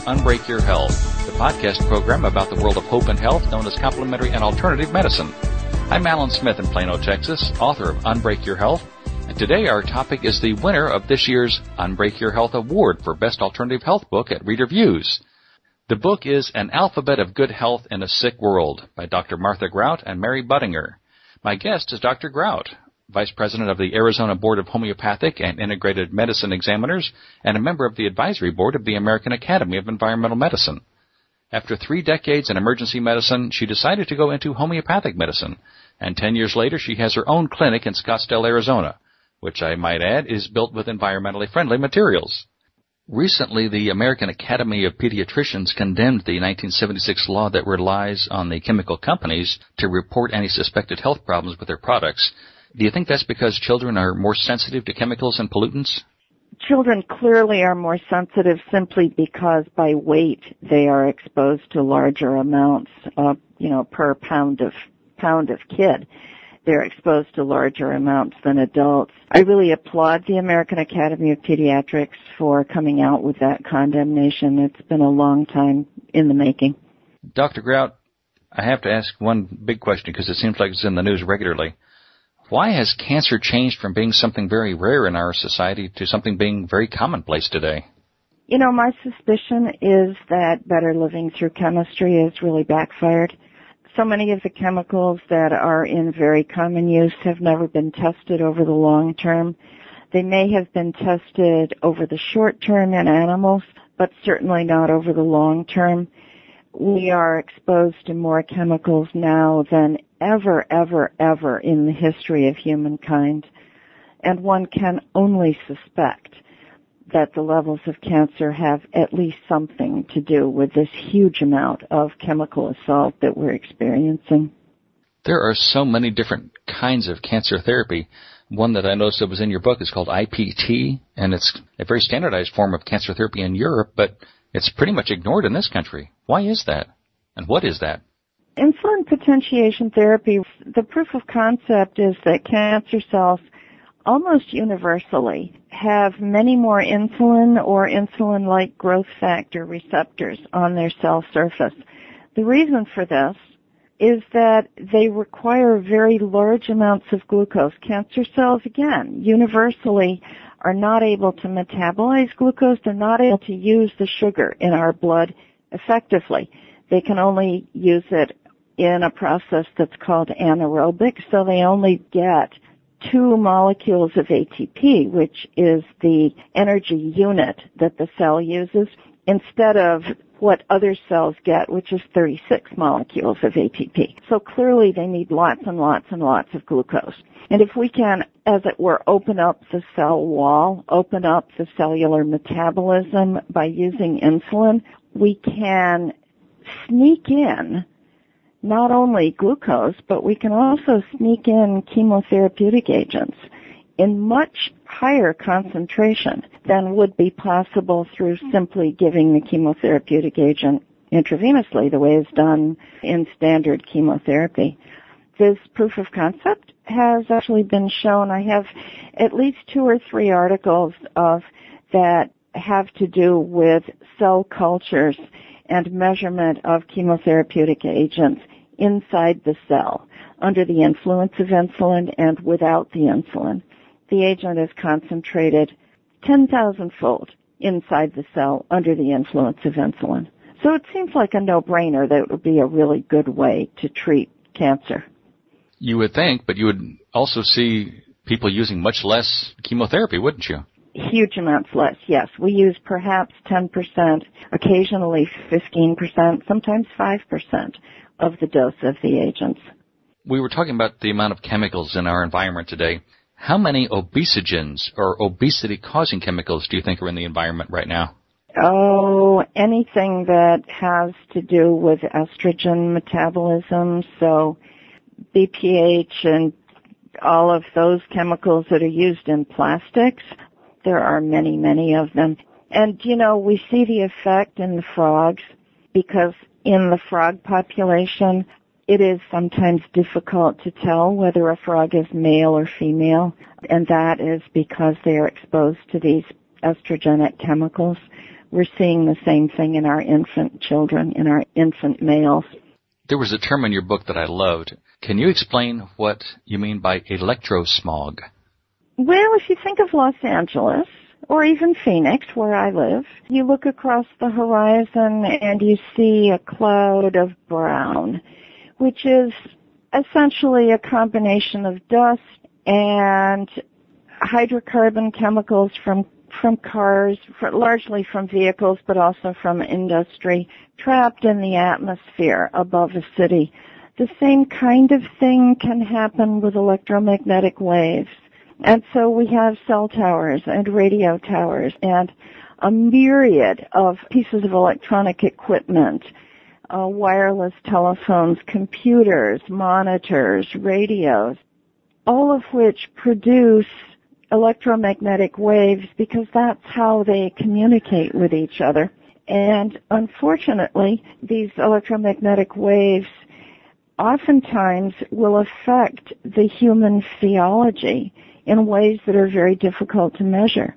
Unbreak Your Health, the podcast program about the world of hope and health known as complementary and alternative medicine. I'm Alan Smith in Plano, Texas, author of Unbreak Your Health, and today our topic is the winner of this year's Unbreak Your Health Award for Best Alternative Health Book at Reader Views. The book is An Alphabet of Good Health in a Sick World by Dr. Martha Grout and Mary Budinger. My guest is Dr. Grout, Vice President of the Arizona Board of Homeopathic and Integrated Medicine Examiners, and a member of the Advisory Board of the American Academy of Environmental Medicine. After three decades in emergency medicine, she decided to go into homeopathic medicine, and ten years later she has her own clinic in Scottsdale, Arizona, which I might add is built with environmentally friendly materials. Recently, the American Academy of Pediatricians condemned the 1976 law that relies on the chemical companies to report any suspected health problems with their products do you think that's because children are more sensitive to chemicals and pollutants? Children clearly are more sensitive simply because by weight they are exposed to larger amounts, of, you know, per pound of pound of kid. They're exposed to larger amounts than adults. I really applaud the American Academy of Pediatrics for coming out with that condemnation. It's been a long time in the making. Dr. Grout, I have to ask one big question because it seems like it's in the news regularly. Why has cancer changed from being something very rare in our society to something being very commonplace today? You know, my suspicion is that better living through chemistry has really backfired. So many of the chemicals that are in very common use have never been tested over the long term. They may have been tested over the short term in animals, but certainly not over the long term. We are exposed to more chemicals now than ever, ever, ever in the history of humankind. And one can only suspect that the levels of cancer have at least something to do with this huge amount of chemical assault that we're experiencing. There are so many different kinds of cancer therapy. One that I noticed that was in your book is called IPT, and it's a very standardized form of cancer therapy in Europe, but it's pretty much ignored in this country. Why is that? And what is that? Insulin potentiation therapy, the proof of concept is that cancer cells almost universally have many more insulin or insulin-like growth factor receptors on their cell surface. The reason for this is that they require very large amounts of glucose. Cancer cells, again, universally are not able to metabolize glucose. They're not able to use the sugar in our blood effectively. They can only use it in a process that's called anaerobic, so they only get two molecules of ATP, which is the energy unit that the cell uses, instead of what other cells get, which is 36 molecules of ATP. So clearly they need lots and lots and lots of glucose. And if we can, as it were, open up the cell wall, open up the cellular metabolism by using insulin, we can sneak in not only glucose, but we can also sneak in chemotherapeutic agents in much higher concentration than would be possible through simply giving the chemotherapeutic agent intravenously, the way it's done in standard chemotherapy. This proof of concept has actually been shown. I have at least two or three articles of that have to do with cell cultures and measurement of chemotherapeutic agents inside the cell under the influence of insulin and without the insulin. The agent is concentrated 10,000 fold inside the cell under the influence of insulin. So it seems like a no-brainer that it would be a really good way to treat cancer. You would think, but you would also see people using much less chemotherapy, wouldn't you? Huge amounts less, yes. We use perhaps 10%, occasionally 15%, sometimes 5% of the dose of the agents. We were talking about the amount of chemicals in our environment today. How many obesogens or obesity causing chemicals do you think are in the environment right now? Oh, anything that has to do with estrogen metabolism, so BPA and all of those chemicals that are used in plastics. There are many, many of them. And you know, we see the effect in the frogs because in the frog population, it is sometimes difficult to tell whether a frog is male or female, and that is because they are exposed to these estrogenic chemicals. we're seeing the same thing in our infant children, in our infant males. There was a term in your book that I loved. Can you explain what you mean by electrosmog? Well, if you think of Los Angeles, or even Phoenix, where I live, you look across the horizon and you see a cloud of brown, which is essentially a combination of dust and hydrocarbon chemicals from from cars, largely from vehicles, but also from industry, trapped in the atmosphere above a city. The same kind of thing can happen with electromagnetic waves. And so we have cell towers and radio towers and a myriad of pieces of electronic equipment, uh, wireless telephones, computers, monitors, radios, all of which produce electromagnetic waves because that's how they communicate with each other. And unfortunately, these electromagnetic waves oftentimes will affect the human physiology in ways that are very difficult to measure.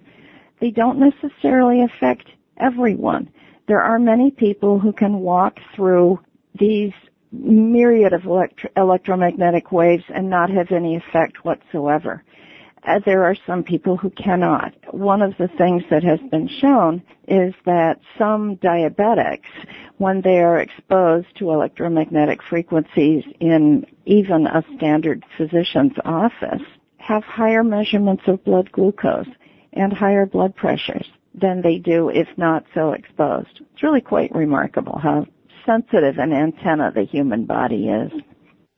They don't necessarily affect everyone. There are many people who can walk through these myriad of electro- electromagnetic waves and not have any effect whatsoever. Uh, there are some people who cannot. One of the things that has been shown is that some diabetics, when they are exposed to electromagnetic frequencies in even a standard physician's office, have higher measurements of blood glucose and higher blood pressures than they do if not so exposed. It's really quite remarkable how sensitive an antenna the human body is.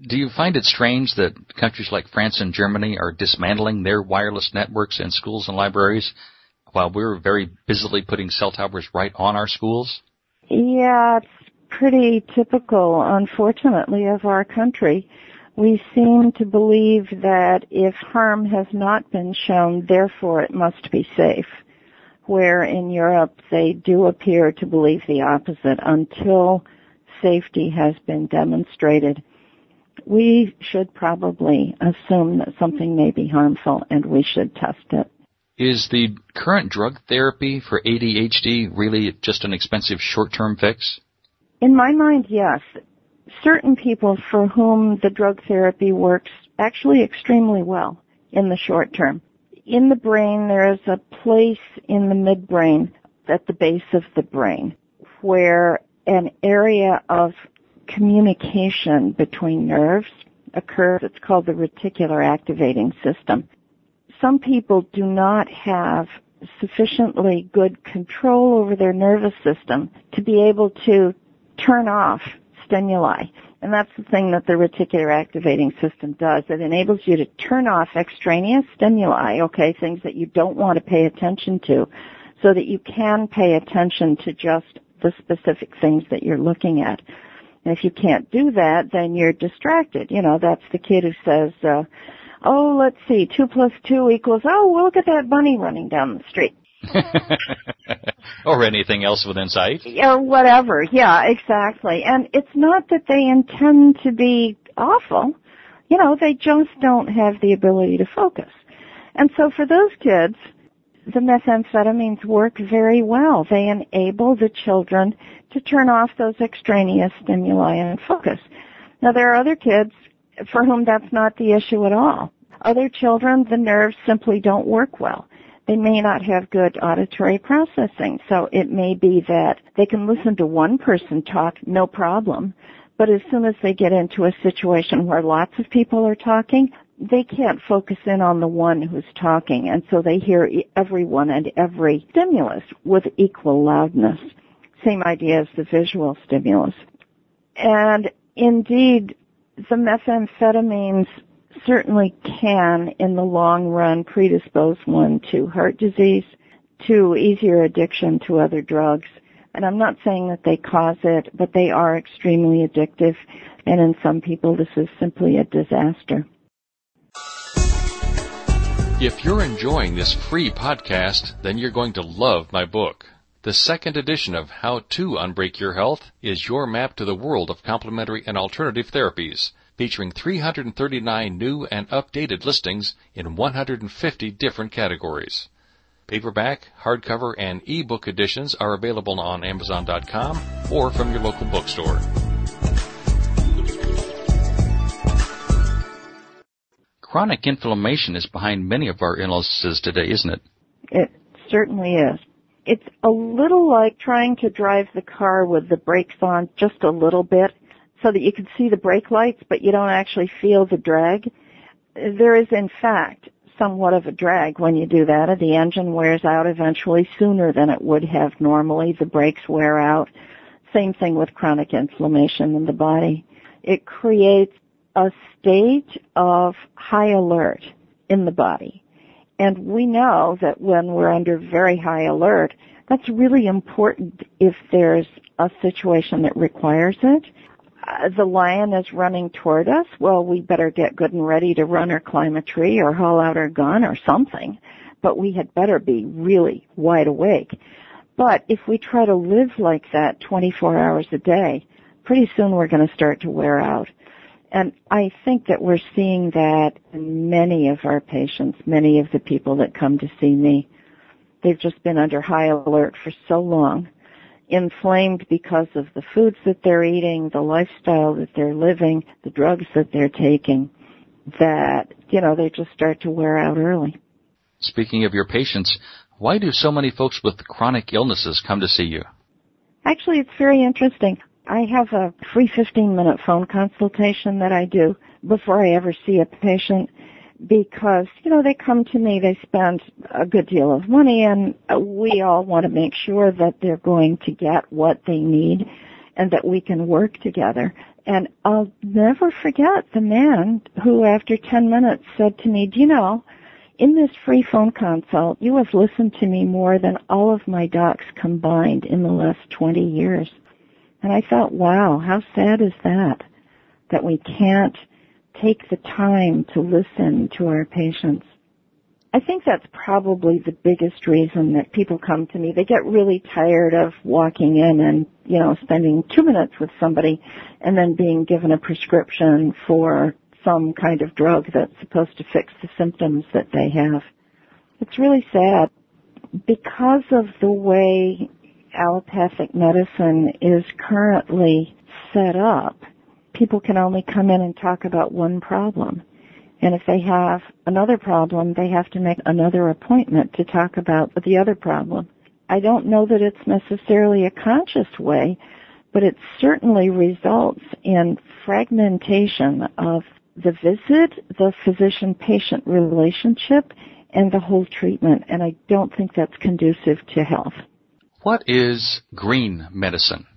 Do you find it strange that countries like France and Germany are dismantling their wireless networks in schools and libraries while we're very busily putting cell towers right on our schools? Yeah, it's pretty typical, unfortunately, of our country we seem to believe that if harm has not been shown, therefore it must be safe. Where in Europe they do appear to believe the opposite until safety has been demonstrated. We should probably assume that something may be harmful and we should test it. Is the current drug therapy for ADHD really just an expensive short-term fix? In my mind, yes certain people for whom the drug therapy works actually extremely well in the short term. In the brain, there is a place in the midbrain at the base of the brain where an area of communication between nerves occurs. It's called the reticular activating system. Some people do not have sufficiently good control over their nervous system to be able to turn off stimuli. And that's the thing that the reticular activating system does. It enables you to turn off extraneous stimuli, okay, things that you don't want to pay attention to, so that you can pay attention to just the specific things that you're looking at. And if you can't do that, then you're distracted. You know, that's the kid who says, uh, oh, let's see, two plus two equals, oh, well, look at that bunny running down the street. or anything else within sight. Or whatever. Yeah, exactly. And it's not that they intend to be awful. You know, they just don't have the ability to focus. And so for those kids, the methamphetamines work very well. They enable the children to turn off those extraneous stimuli and focus. Now there are other kids for whom that's not the issue at all. Other children, the nerves simply don't work well they may not have good auditory processing. So it may be that they can listen to one person talk, no problem. But as soon as they get into a situation where lots of people are talking, they can't focus in on the one who's talking. And so they hear everyone and every stimulus with equal loudness. Same idea as the visual stimulus. And indeed, the methamphetamines certainly can, in the long run, predispose one to heart disease, to easier addiction to other drugs. And I'm not saying that they cause it, but they are extremely addictive. And in some people, this is simply a disaster. If you're enjoying this free podcast, then you're going to love my book. The second edition of How to Unbreak Your Health is your map to the world of complementary and alternative therapies featuring 339 new and updated listings in 150 different categories. Paperback, hardcover, and ebook editions are available on Amazon.com or from your local bookstore. Chronic inflammation is behind many of our illnesses today, isn't it? It certainly is. It's a little like trying to drive the car with the brakes on just a little bit so that you can see the brake lights, but you don't actually feel the drag. There is, in fact, somewhat of a drag when you do that. The engine wears out eventually sooner than it would have normally. The brakes wear out. Same thing with chronic inflammation in the body. It creates a state of high alert in the body. And we know that when we're under very high alert, that's really important if there's a situation that requires it. Uh, the lion is running toward us, well, we better get good and ready to run or climb a tree or haul out our gun or something. But we had better be really wide awake. But if we try to live like that 24 hours a day, pretty soon we're going to start to wear out. And I think that we're seeing that in many of our patients, many of the people that come to see me. They've just been under high alert for so long inflamed because of the foods that they're eating, the lifestyle that they're living, the drugs that they're taking, that, you know, they just start to wear out early. Speaking of your patients, why do so many folks with chronic illnesses come to see you? Actually, it's very interesting. I have a free 15 minute phone consultation that I do before I ever see a patient because, you know, they come to me, they spend a good deal of money and we all want to make sure that they're going to get what they need and that we can work together. And I'll never forget the man who after 10 minutes said to me, do you know, in this free phone consult, you have listened to me more than all of my docs combined in the last 20 years. And I thought, wow, how sad is that? That we can't take the time to listen to our patients. I think that's probably the biggest reason that people come to me. They get really tired of walking in and, you know, spending two minutes with somebody and then being given a prescription for some kind of drug that's supposed to fix the symptoms that they have. It's really sad. Because of the way allopathic medicine is currently set up, people can only come in and talk about one problem. And if they have another problem, they have to make another appointment to talk about the other problem. I don't know that it's necessarily a conscious way, but it certainly results in fragmentation of the visit, the physician-patient relationship, and the whole treatment. And I don't think that's conducive to health. What is green medicine?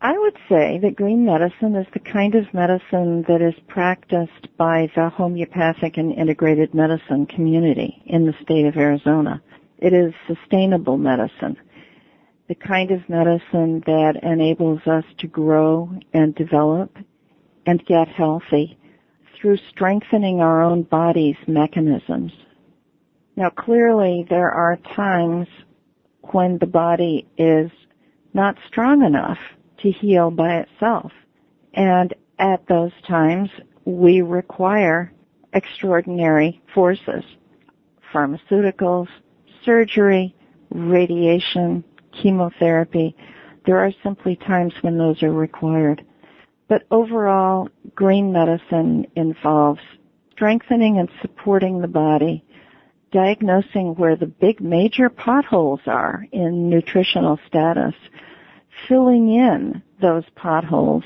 I would say that green medicine is the kind of medicine that is practiced by the homeopathic and integrated medicine community in the state of Arizona. It is sustainable medicine. The kind of medicine that enables us to grow and develop and get healthy through strengthening our own body's mechanisms. Now clearly there are times when the body is not strong enough to heal by itself. And at those times, we require extraordinary forces. Pharmaceuticals, surgery, radiation, chemotherapy. There are simply times when those are required. But overall, green medicine involves strengthening and supporting the body, diagnosing where the big major potholes are in nutritional status, filling in those potholes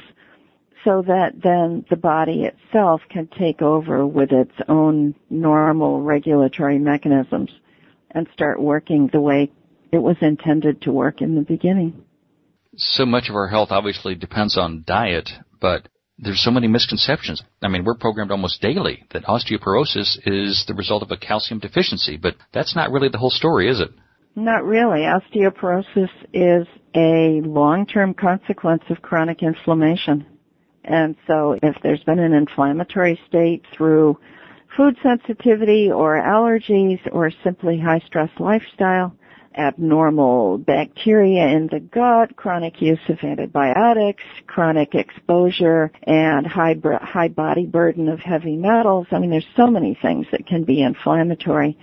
so that then the body itself can take over with its own normal regulatory mechanisms and start working the way it was intended to work in the beginning. So much of our health obviously depends on diet, but there's so many misconceptions. I mean, we're programmed almost daily that osteoporosis is the result of a calcium deficiency, but that's not really the whole story, is it? Not really. Osteoporosis is a long-term consequence of chronic inflammation. And so if there's been an inflammatory state through food sensitivity or allergies or simply high stress lifestyle, abnormal bacteria in the gut, chronic use of antibiotics, chronic exposure, and high, high body burden of heavy metals. I mean, there's so many things that can be inflammatory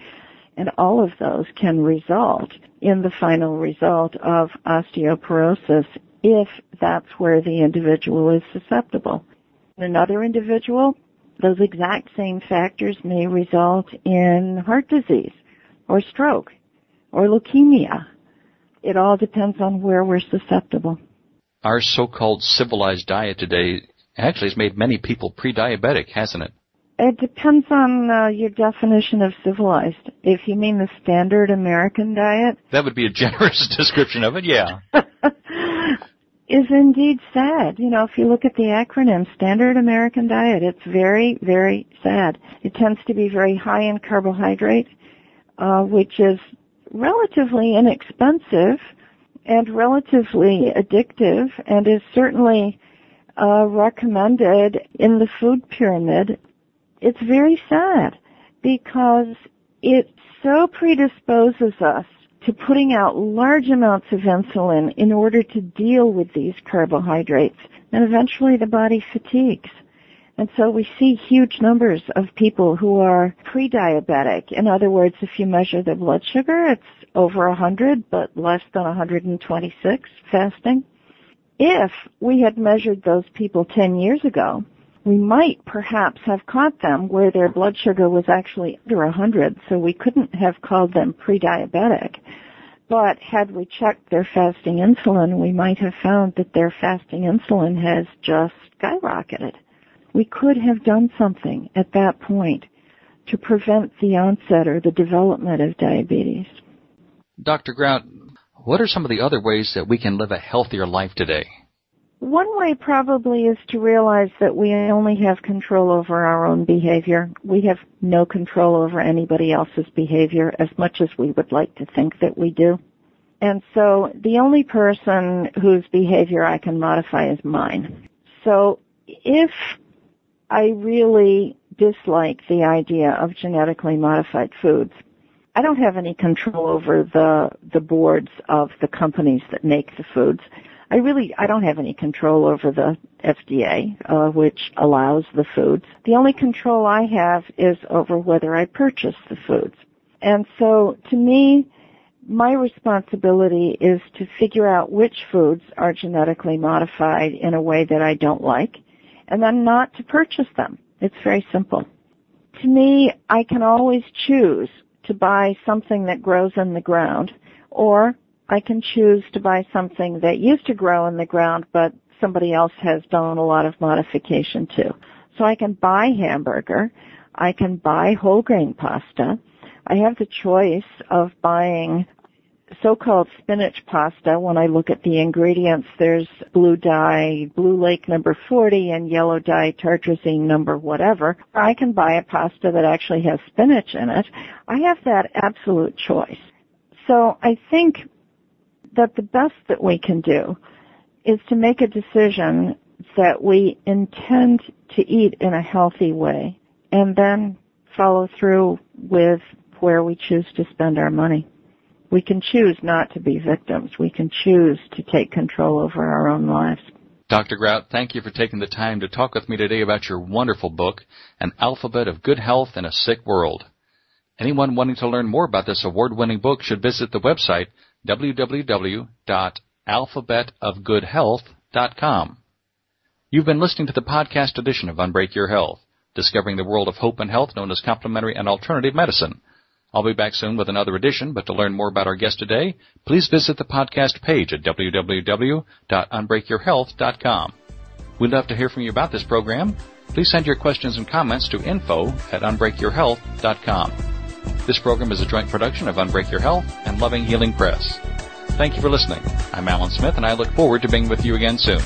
And all of those can result in the final result of osteoporosis if that's where the individual is susceptible. In another individual, those exact same factors may result in heart disease or stroke or leukemia. It all depends on where we're susceptible. Our so-called civilized diet today actually has made many people pre-diabetic, hasn't it? It depends on uh, your definition of civilized. If you mean the standard American diet, that would be a generous description of it. Yeah, is indeed sad. You know, if you look at the acronym Standard American Diet, it's very, very sad. It tends to be very high in carbohydrate, uh, which is relatively inexpensive and relatively addictive, and is certainly uh, recommended in the food pyramid it's very sad because it so predisposes us to putting out large amounts of insulin in order to deal with these carbohydrates. And eventually the body fatigues. And so we see huge numbers of people who are pre-diabetic. In other words, if you measure their blood sugar, it's over 100, but less than 126 fasting. If we had measured those people 10 years ago, we might perhaps have caught them where their blood sugar was actually under 100, so we couldn't have called them pre-diabetic. But had we checked their fasting insulin, we might have found that their fasting insulin has just skyrocketed. We could have done something at that point to prevent the onset or the development of diabetes. Dr. Grout, what are some of the other ways that we can live a healthier life today? One way probably is to realize that we only have control over our own behavior. We have no control over anybody else's behavior as much as we would like to think that we do. And so the only person whose behavior I can modify is mine. So if I really dislike the idea of genetically modified foods, I don't have any control over the the boards of the companies that make the foods. I really, I don't have any control over the FDA, uh, which allows the foods. The only control I have is over whether I purchase the foods. And so to me, my responsibility is to figure out which foods are genetically modified in a way that I don't like, and then not to purchase them. It's very simple. To me, I can always choose to buy something that grows in the ground, or I can choose to buy something that used to grow in the ground, but somebody else has done a lot of modification to. So I can buy hamburger. I can buy whole grain pasta. I have the choice of buying so-called spinach pasta. When I look at the ingredients, there's blue dye, blue lake number 40 and yellow dye tartrazine number whatever. I can buy a pasta that actually has spinach in it. I have that absolute choice. So I think that the best that we can do is to make a decision that we intend to eat in a healthy way and then follow through with where we choose to spend our money. We can choose not to be victims. We can choose to take control over our own lives. Dr. Grout, thank you for taking the time to talk with me today about your wonderful book, An Alphabet of Good Health in a Sick World. Anyone wanting to learn more about this award-winning book should visit the website www.alphabetofgoodhealth.com. You've been listening to the podcast edition of Unbreak Your Health, discovering the world of hope and health known as complementary and alternative medicine. I'll be back soon with another edition, but to learn more about our guest today, please visit the podcast page at www.unbreakyourhealth.com. We'd love to hear from you about this program. Please send your questions and comments to info at unbreakyourhealth.com. This program is a joint production of Unbreak Your Health and Loving Healing Press. Thank you for listening. I'm Alan Smith and I look forward to being with you again soon.